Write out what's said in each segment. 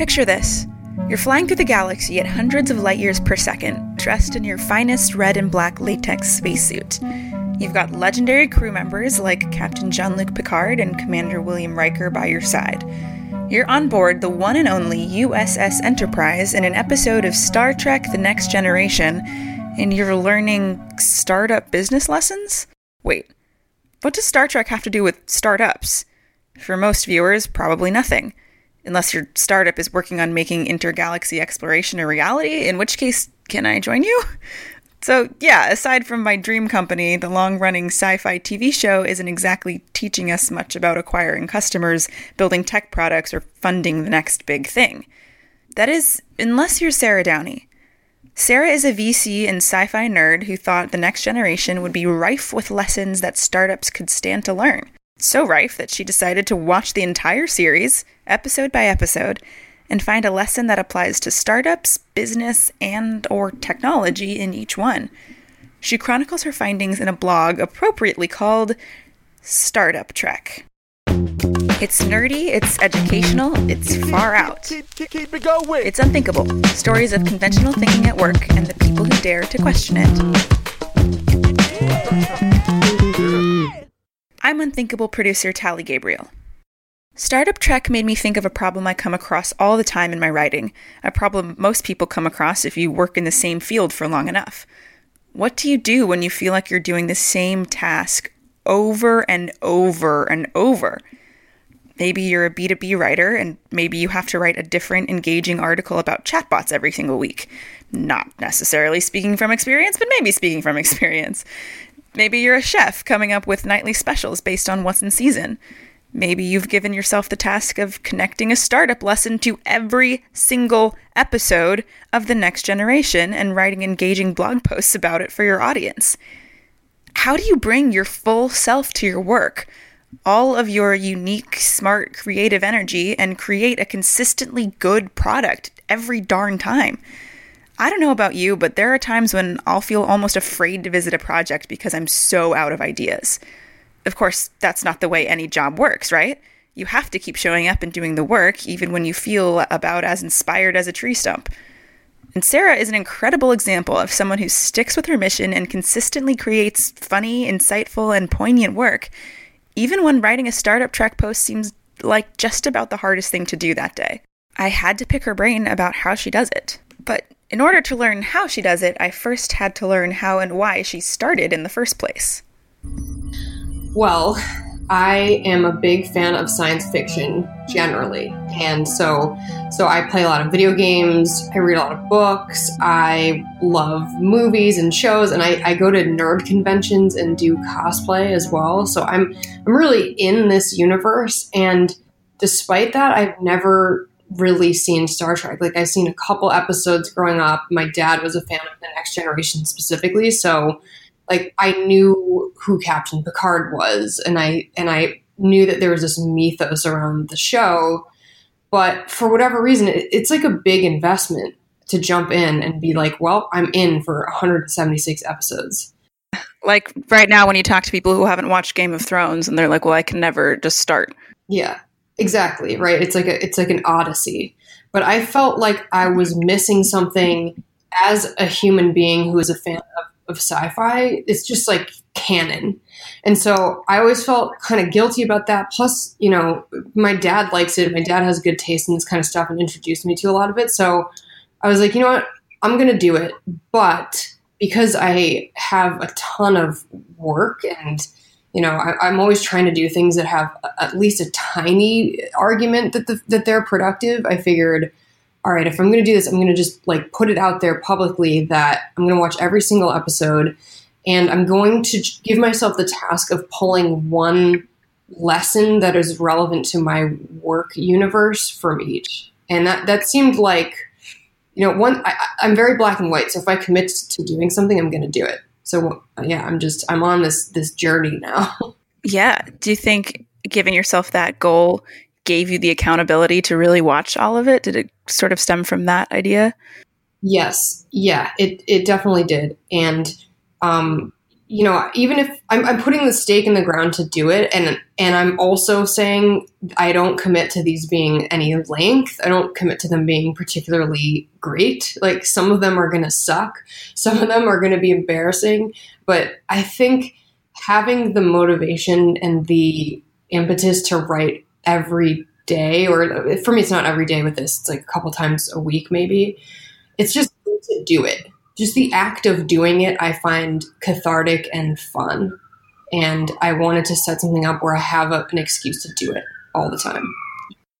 Picture this. You're flying through the galaxy at hundreds of light years per second, dressed in your finest red and black latex spacesuit. You've got legendary crew members like Captain Jean Luc Picard and Commander William Riker by your side. You're on board the one and only USS Enterprise in an episode of Star Trek The Next Generation, and you're learning startup business lessons? Wait, what does Star Trek have to do with startups? For most viewers, probably nothing. Unless your startup is working on making intergalaxy exploration a reality, in which case, can I join you? So, yeah, aside from my dream company, the long running sci fi TV show isn't exactly teaching us much about acquiring customers, building tech products, or funding the next big thing. That is, unless you're Sarah Downey. Sarah is a VC and sci fi nerd who thought the next generation would be rife with lessons that startups could stand to learn so rife that she decided to watch the entire series, episode by episode, and find a lesson that applies to startups, business, and or technology in each one. She chronicles her findings in a blog appropriately called Startup Trek. It's nerdy, it's educational, it's far out. It's unthinkable. Stories of conventional thinking at work and the people who dare to question it. I'm Unthinkable producer Tally Gabriel. Startup Trek made me think of a problem I come across all the time in my writing, a problem most people come across if you work in the same field for long enough. What do you do when you feel like you're doing the same task over and over and over? Maybe you're a B2B writer and maybe you have to write a different, engaging article about chatbots every single week. Not necessarily speaking from experience, but maybe speaking from experience. Maybe you're a chef coming up with nightly specials based on what's in season. Maybe you've given yourself the task of connecting a startup lesson to every single episode of The Next Generation and writing engaging blog posts about it for your audience. How do you bring your full self to your work, all of your unique, smart, creative energy, and create a consistently good product every darn time? I don't know about you, but there are times when I'll feel almost afraid to visit a project because I'm so out of ideas. Of course, that's not the way any job works, right? You have to keep showing up and doing the work even when you feel about as inspired as a tree stump. And Sarah is an incredible example of someone who sticks with her mission and consistently creates funny, insightful, and poignant work, even when writing a Startup Trek post seems like just about the hardest thing to do that day. I had to pick her brain about how she does it. But in order to learn how she does it, I first had to learn how and why she started in the first place. Well, I am a big fan of science fiction generally. And so so I play a lot of video games, I read a lot of books, I love movies and shows, and I, I go to nerd conventions and do cosplay as well. So I'm I'm really in this universe and despite that I've never really seen Star Trek. Like I've seen a couple episodes growing up. My dad was a fan of the Next Generation specifically, so like I knew who Captain Picard was, and I and I knew that there was this mythos around the show. But for whatever reason, it, it's like a big investment to jump in and be like, well, I'm in for 176 episodes. Like right now, when you talk to people who haven't watched Game of Thrones, and they're like, well, I can never just start. Yeah, Exactly, right? It's like a it's like an odyssey. But I felt like I was missing something as a human being who is a fan of, of sci-fi. It's just like canon. And so I always felt kind of guilty about that. Plus, you know, my dad likes it. My dad has good taste in this kind of stuff and introduced me to a lot of it. So I was like, you know what? I'm going to do it. But because I have a ton of work and you know, I, am always trying to do things that have at least a tiny argument that the, that they're productive. I figured, all right, if I'm going to do this, I'm going to just like put it out there publicly that I'm going to watch every single episode, and I'm going to give myself the task of pulling one lesson that is relevant to my work universe from each. And that that seemed like, you know, one I, I'm very black and white. So if I commit to doing something, I'm going to do it. So yeah, I'm just I'm on this this journey now. Yeah. Do you think giving yourself that goal gave you the accountability to really watch all of it? Did it sort of stem from that idea? Yes. Yeah, it it definitely did. And um you know, even if I'm, I'm, putting the stake in the ground to do it, and and I'm also saying I don't commit to these being any length. I don't commit to them being particularly great. Like some of them are going to suck, some of them are going to be embarrassing. But I think having the motivation and the impetus to write every day, or for me, it's not every day with this. It's like a couple times a week, maybe. It's just to do it just the act of doing it, I find cathartic and fun. And I wanted to set something up where I have a, an excuse to do it all the time.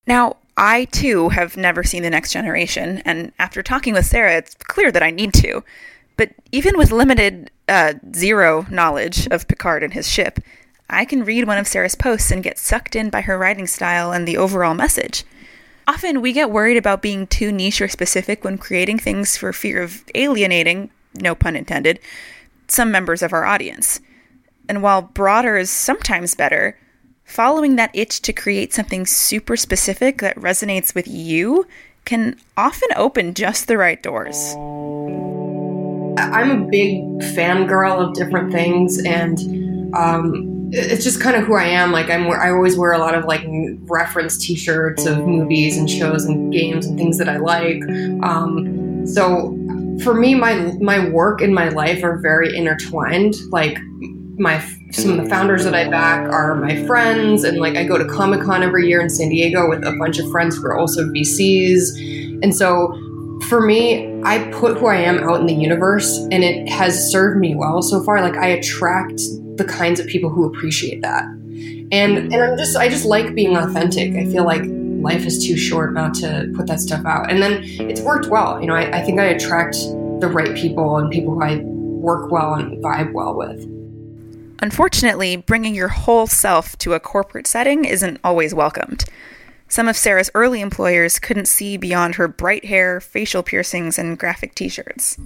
Now, I too have never seen The Next Generation, and after talking with Sarah, it's clear that I need to. But even with limited, uh, zero knowledge of Picard and his ship, I can read one of Sarah's posts and get sucked in by her writing style and the overall message. Often we get worried about being too niche or specific when creating things for fear of alienating, no pun intended, some members of our audience. And while broader is sometimes better, following that itch to create something super specific that resonates with you can often open just the right doors. I'm a big fangirl of different things, and um, it's just kind of who I am. Like I'm, I always wear a lot of like reference T-shirts of movies and shows and games and things that I like. Um, so for me, my my work and my life are very intertwined. Like my some of the founders that I back are my friends, and like I go to Comic Con every year in San Diego with a bunch of friends who are also VCs, and so for me, I put who I am out in the universe, and it has served me well so far. Like I attract the kinds of people who appreciate that. And and I'm just I just like being authentic. I feel like life is too short not to put that stuff out. And then it's worked well. You know, I, I think I attract the right people and people who I work well and vibe well with. Unfortunately, bringing your whole self to a corporate setting isn't always welcomed. Some of Sarah's early employers couldn't see beyond her bright hair, facial piercings, and graphic t shirts.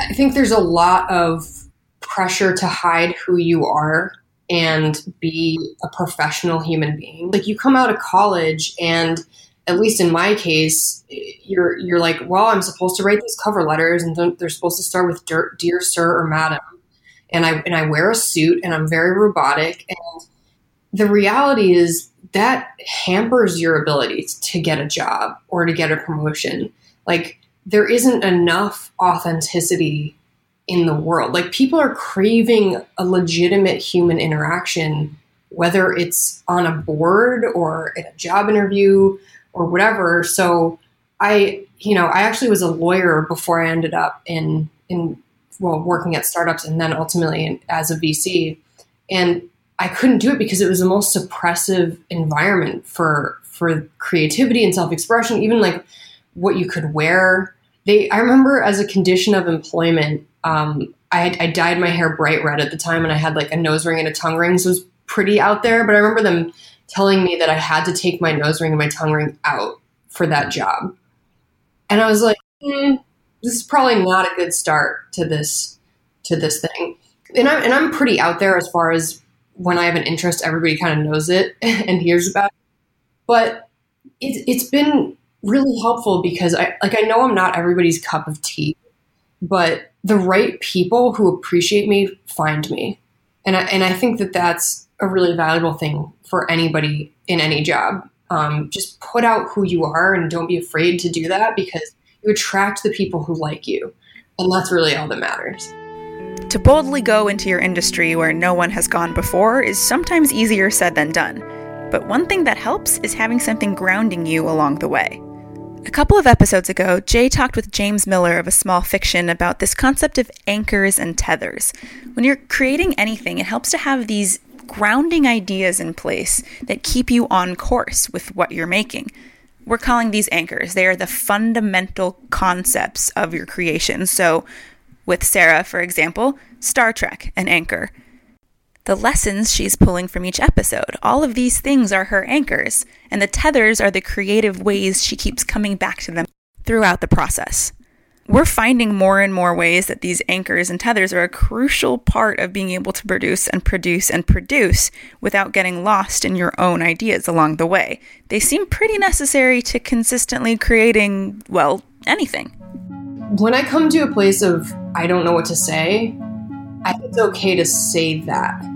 I think there's a lot of pressure to hide who you are and be a professional human being. Like you come out of college and at least in my case, you're you're like, well, I'm supposed to write these cover letters and they're supposed to start with dear sir or madam. And I and I wear a suit and I'm very robotic and the reality is that hampers your ability to get a job or to get a promotion. Like there isn't enough authenticity in the world. Like people are craving a legitimate human interaction, whether it's on a board or in a job interview or whatever. So I, you know, I actually was a lawyer before I ended up in in well working at startups and then ultimately as a VC. And I couldn't do it because it was the most suppressive environment for for creativity and self-expression, even like what you could wear. They I remember as a condition of employment, um, I, I dyed my hair bright red at the time, and I had like a nose ring and a tongue ring, so it was pretty out there. But I remember them telling me that I had to take my nose ring and my tongue ring out for that job, and I was like, mm, "This is probably not a good start to this to this thing." And I'm and I'm pretty out there as far as when I have an interest, everybody kind of knows it and hears about it. But it, it's been really helpful because I like I know I'm not everybody's cup of tea, but the right people who appreciate me find me. And I, and I think that that's a really valuable thing for anybody in any job. Um, just put out who you are and don't be afraid to do that because you attract the people who like you. And that's really all that matters. To boldly go into your industry where no one has gone before is sometimes easier said than done. But one thing that helps is having something grounding you along the way. A couple of episodes ago, Jay talked with James Miller of A Small Fiction about this concept of anchors and tethers. When you're creating anything, it helps to have these grounding ideas in place that keep you on course with what you're making. We're calling these anchors. They are the fundamental concepts of your creation. So, with Sarah, for example, Star Trek, an anchor the lessons she's pulling from each episode. All of these things are her anchors, and the tethers are the creative ways she keeps coming back to them throughout the process. We're finding more and more ways that these anchors and tethers are a crucial part of being able to produce and produce and produce without getting lost in your own ideas along the way. They seem pretty necessary to consistently creating, well, anything. When I come to a place of I don't know what to say, I think it's okay to say that.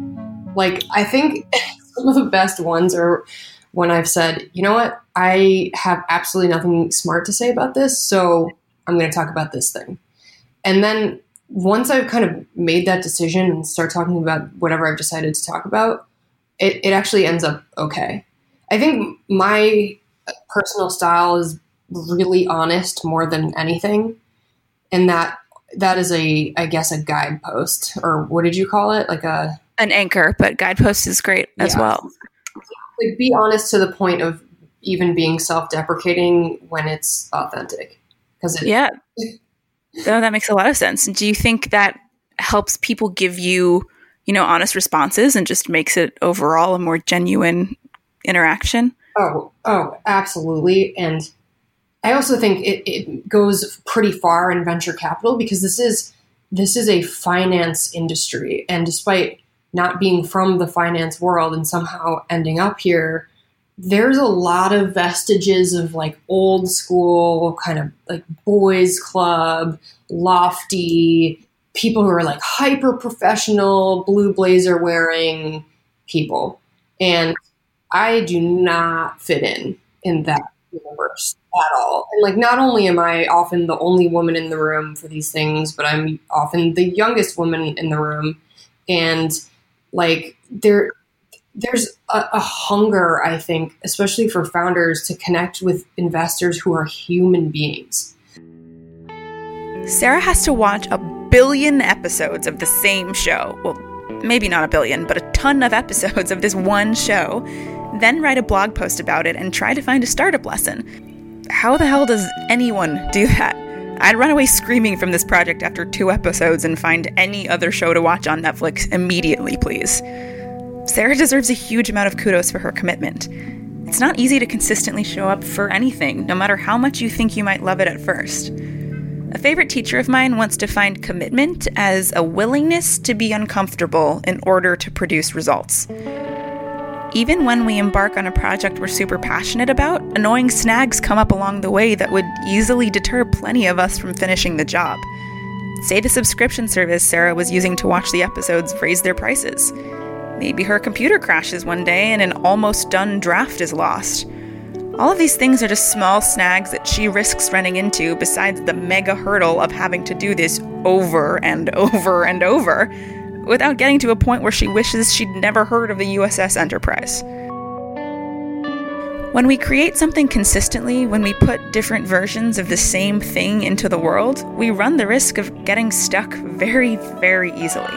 Like, I think some of the best ones are when I've said, you know what, I have absolutely nothing smart to say about this, so I'm going to talk about this thing. And then once I've kind of made that decision and start talking about whatever I've decided to talk about, it, it actually ends up okay. I think my uh, personal style is really honest more than anything. And that that is a I guess a guidepost or what did you call it? Like a an anchor, but guidepost is great as yeah. well. Like be honest to the point of even being self-deprecating when it's authentic. Because Yeah. oh, that makes a lot of sense. Do you think that helps people give you, you know, honest responses and just makes it overall a more genuine interaction? Oh, oh, absolutely. And I also think it, it goes pretty far in venture capital because this is this is a finance industry, and despite not being from the finance world and somehow ending up here, there's a lot of vestiges of like old school kind of like boys club, lofty people who are like hyper professional, blue blazer wearing people. And I do not fit in in that universe at all. And like, not only am I often the only woman in the room for these things, but I'm often the youngest woman in the room. And like, there, there's a, a hunger, I think, especially for founders to connect with investors who are human beings. Sarah has to watch a billion episodes of the same show. Well, maybe not a billion, but a ton of episodes of this one show then write a blog post about it and try to find a startup lesson. How the hell does anyone do that? I'd run away screaming from this project after two episodes and find any other show to watch on Netflix immediately, please. Sarah deserves a huge amount of kudos for her commitment. It's not easy to consistently show up for anything, no matter how much you think you might love it at first. A favorite teacher of mine once defined commitment as a willingness to be uncomfortable in order to produce results. Even when we embark on a project we're super passionate about, annoying snags come up along the way that would easily deter plenty of us from finishing the job. Say the subscription service Sarah was using to watch the episodes raised their prices. Maybe her computer crashes one day and an almost done draft is lost. All of these things are just small snags that she risks running into, besides the mega hurdle of having to do this over and over and over without getting to a point where she wishes she'd never heard of the USS Enterprise. When we create something consistently, when we put different versions of the same thing into the world, we run the risk of getting stuck very, very easily.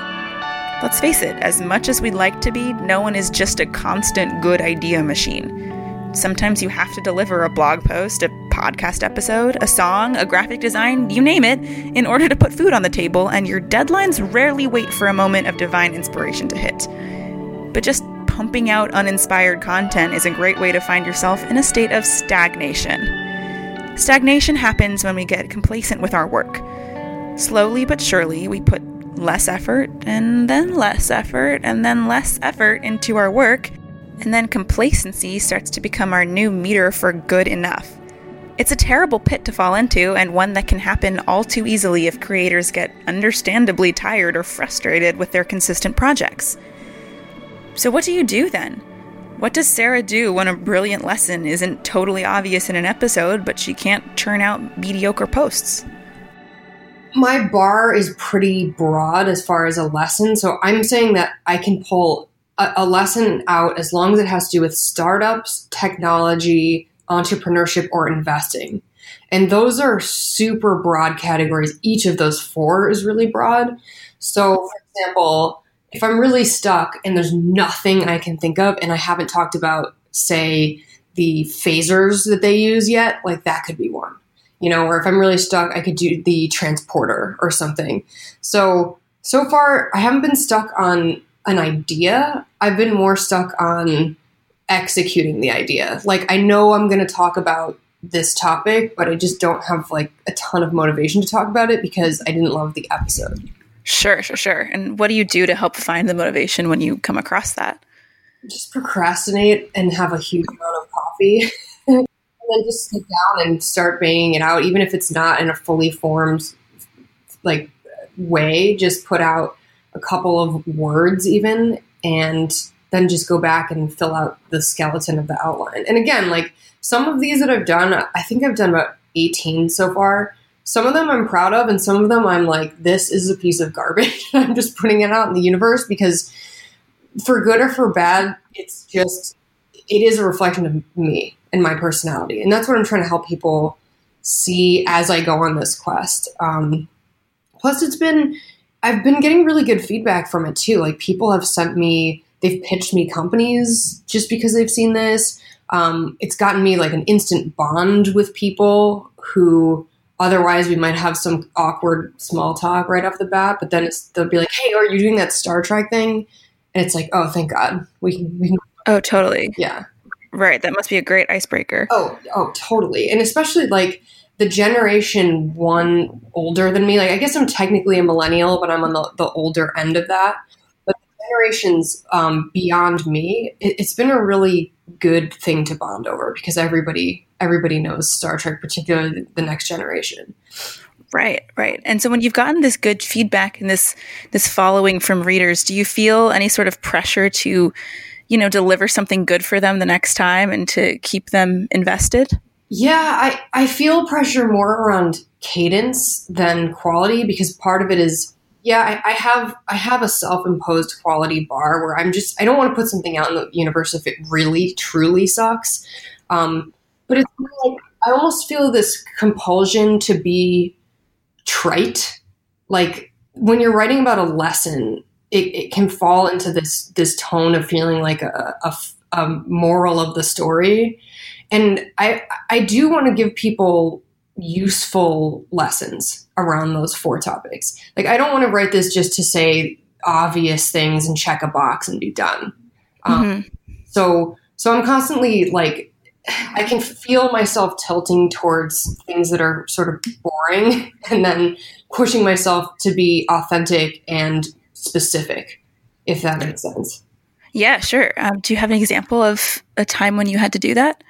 Let's face it, as much as we'd like to be, no one is just a constant good idea machine. Sometimes you have to deliver a blog post, a podcast episode, a song, a graphic design, you name it, in order to put food on the table, and your deadlines rarely wait for a moment of divine inspiration to hit. But just pumping out uninspired content is a great way to find yourself in a state of stagnation. Stagnation happens when we get complacent with our work. Slowly but surely, we put less effort, and then less effort, and then less effort into our work and then complacency starts to become our new meter for good enough. It's a terrible pit to fall into, and one that can happen all too easily if creators get understandably tired or frustrated with their consistent projects. So, what do you do then? What does Sarah do when a brilliant lesson isn't totally obvious in an episode, but she can't churn out mediocre posts? My bar is pretty broad as far as a lesson, so I'm saying that I can pull a, a lesson out as long as it has to do with startups, technology, entrepreneurship, or investing. And those are super broad categories. Each of those four is really broad. So, for example, if I'm really stuck and there's nothing I can think of, and I haven't talked about, say, the phasers that they use yet, like that could be one. You know, or if I'm really stuck, I could do the transporter or something. So, so far, I haven't been stuck on an idea. I've been more stuck on executing the idea. Like I know I'm going to talk about this topic, but I just don't have like a ton of motivation to talk about it because I didn't love the episode. Sure, sure, sure. And what do you do to help find the motivation when you come across that? Just procrastinate and have a huge amount of coffee. and then just sit down and start banging it out, even if it's not in a fully formed like way. Just put out a couple of words even and then just go back and fill out the skeleton of the outline. And again, like some of these that I've done, I think I've done about 18 so far. Some of them I'm proud of, and some of them I'm like, this is a piece of garbage. I'm just putting it out in the universe because, for good or for bad, it's just, it is a reflection of me and my personality. And that's what I'm trying to help people see as I go on this quest. Um, plus, it's been, I've been getting really good feedback from it too. Like, people have sent me, they've pitched me companies just because they've seen this. Um, it's gotten me like an instant bond with people who otherwise we might have some awkward small talk right off the bat but then they'll be like hey are you doing that star trek thing? And it's like oh thank god. We can, we can oh totally. Yeah. Right. That must be a great icebreaker. Oh oh totally. And especially like the generation one older than me like i guess i'm technically a millennial but i'm on the, the older end of that but generations um, beyond me it, it's been a really good thing to bond over because everybody everybody knows Star Trek, particularly the next generation. Right, right. And so when you've gotten this good feedback and this this following from readers, do you feel any sort of pressure to, you know, deliver something good for them the next time and to keep them invested? Yeah, I, I feel pressure more around cadence than quality because part of it is yeah, I, I, have I have a self-imposed quality bar where I'm just I don't want to put something out in the universe if it really truly sucks. Um, but it's like I almost feel this compulsion to be trite. Like when you're writing about a lesson, it, it can fall into this this tone of feeling like a, a, a moral of the story. And I I do want to give people useful lessons around those four topics. Like, I don't want to write this just to say obvious things and check a box and be done. Um, mm-hmm. So, so I'm constantly like, I can feel myself tilting towards things that are sort of boring and then pushing myself to be authentic and specific, if that makes sense. Yeah, sure. Um, do you have an example of a time when you had to do that?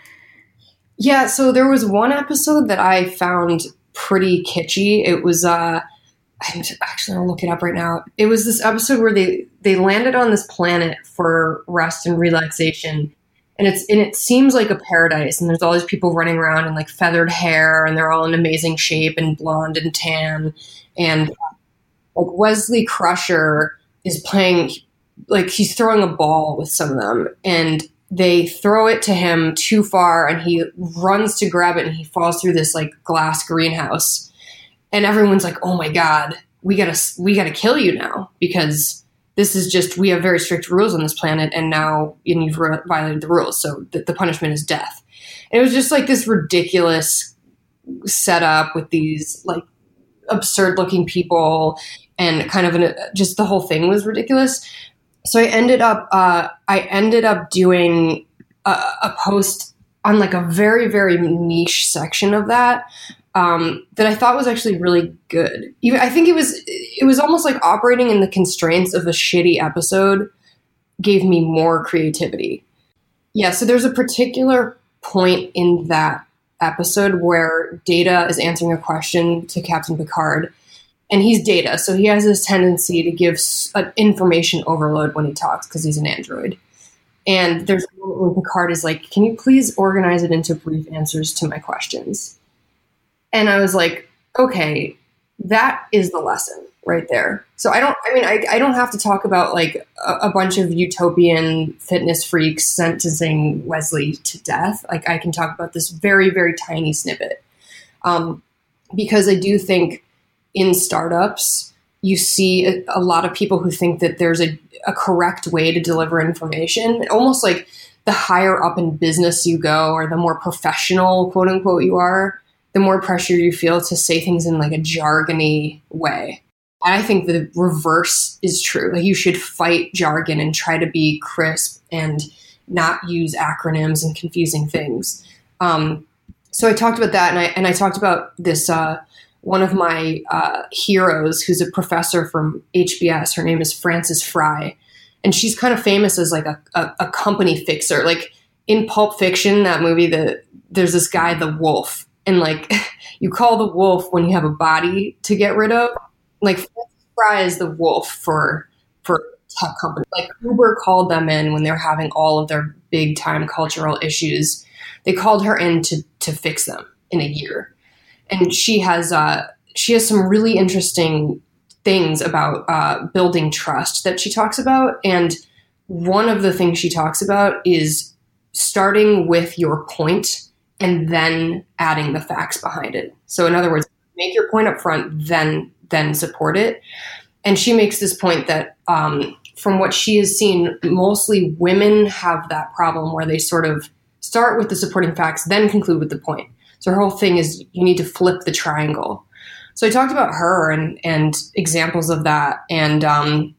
Yeah, so there was one episode that I found pretty kitschy. It was uh I'm actually gonna look it up right now. It was this episode where they they landed on this planet for rest and relaxation. And it's and it seems like a paradise and there's all these people running around in like feathered hair and they're all in amazing shape and blonde and tan and like Wesley Crusher is playing like he's throwing a ball with some of them and they throw it to him too far and he runs to grab it and he falls through this like glass greenhouse. And everyone's like oh my god we gotta we gotta kill you now because this is just we have very strict rules on this planet and now and you've violated the rules so the, the punishment is death. And it was just like this ridiculous setup with these like absurd looking people and kind of an, uh, just the whole thing was ridiculous so I ended up uh, I ended up doing a, a, post on like a very very niche section of that um, that I thought was actually really good. Even I think it was it was almost like operating in the constraints of a shitty episode gave me more creativity. Yeah, so there's a particular point in that episode where Data is answering a question to Captain Picard and he's data, so he has this tendency to give information overload when he talks because he's an android. And there's a moment when Picard is like, "Can you please organize it into brief answers to my questions?" And I was like, "Okay, that is the lesson right there." So I don't, I mean, I, I don't have to talk about like a, a bunch of utopian fitness freaks sentencing Wesley to death. Like I can talk about this very, very tiny snippet, um, because I do think in startups, you see a, a, lot of people who think that there's a, a correct way to deliver information, almost like the higher up in business you go or the more professional, quote unquote, you are, the more pressure you feel to say things in like a jargony way. I think the reverse is true. Like you should fight jargon and try to be crisp and not use acronyms and confusing things. Um, so I talked about that, and I and I talked about this uh, one of my uh, heroes, who's a professor from HBS. Her name is Frances Frei, and she's kind of famous as like a, a, a company fixer. Like in Pulp Fiction, that movie, the there's this guy, the Wolf, and like you call the wolf when you have a body to get rid of. Like Frances Frei is the wolf for for tech companies. Like Uber called them in when they were having all of their big time cultural issues. They called her in to to fix them in a year, and she has uh, she has some really interesting things about uh, building trust that she talks about. And one of the things she talks about is starting with your point and then adding the facts behind it. So, in other words, make your point up front, then then support it. And she makes this point that um, from what she has seen, mostly women have that problem where they sort of start with the supporting facts, then conclude with the point. So her whole thing is you need to flip the triangle. So I talked about her and and examples of that, and um,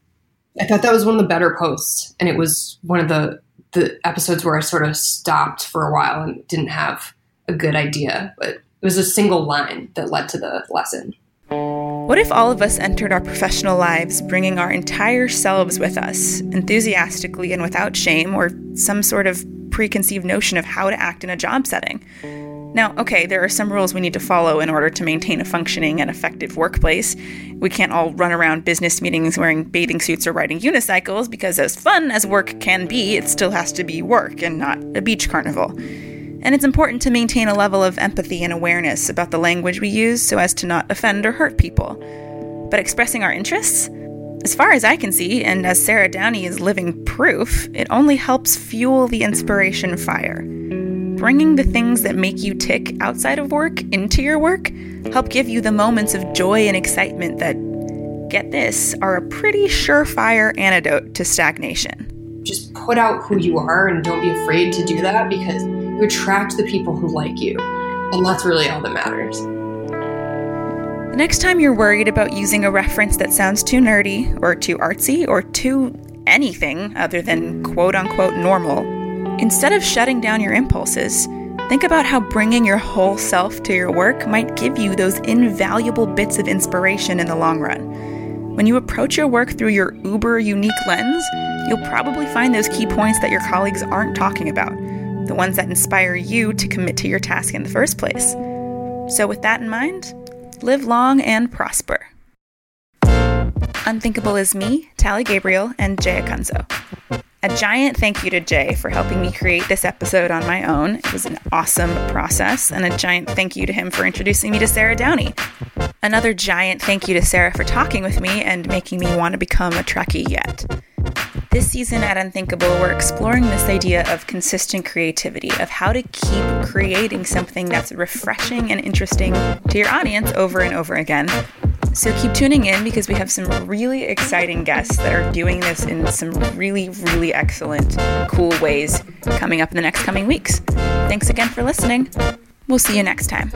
I thought that was one of the better posts, and it was one of the the episodes where I sort of stopped for a while and didn't have a good idea, but it was a single line that led to the lesson. What if all of us entered our professional lives bringing our entire selves with us, enthusiastically and without shame or some sort of preconceived notion of how to act in a job setting? Now, okay, there are some rules we need to follow in order to maintain a functioning and effective workplace. We can't all run around business meetings wearing bathing suits or riding unicycles because, as fun as work can be, it still has to be work and not a beach carnival. And it's important to maintain a level of empathy and awareness about the language we use so as to not offend or hurt people. But expressing our interests? As far as I can see, and as Sarah Downey is living proof, it only helps fuel the inspiration fire. Bringing the things that make you tick outside of work into your work help give you the moments of joy and excitement that, get this, are a pretty surefire antidote to stagnation. Just put out who you are and don't be afraid to do that because you attract the people who like you. And that's really all that matters. The next time you're worried about using a reference that sounds too nerdy or too artsy or too anything other than quote unquote normal, instead of shutting down your impulses, think about how bringing your whole self to your work might give you those invaluable bits of inspiration in the long run. When you approach your work through your uber unique lens, you'll probably find those key points that your colleagues aren't talking about the ones that inspire you to commit to your task in the first place. So, with that in mind, live long and prosper. Unthinkable is me, Tally Gabriel, and Jay Acunzo. A giant thank you to Jay for helping me create this episode on my own. It was an awesome process, and a giant thank you to him for introducing me to Sarah Downey. Another giant thank you to Sarah for talking with me and making me want to become a Trekkie yet. This season at Unthinkable, we're exploring this idea of consistent creativity, of how to keep creating something that's refreshing and interesting to your audience over and over again. So keep tuning in because we have some really exciting guests that are doing this in some really, really excellent, cool ways coming up in the next coming weeks. Thanks again for listening. We'll see you next time.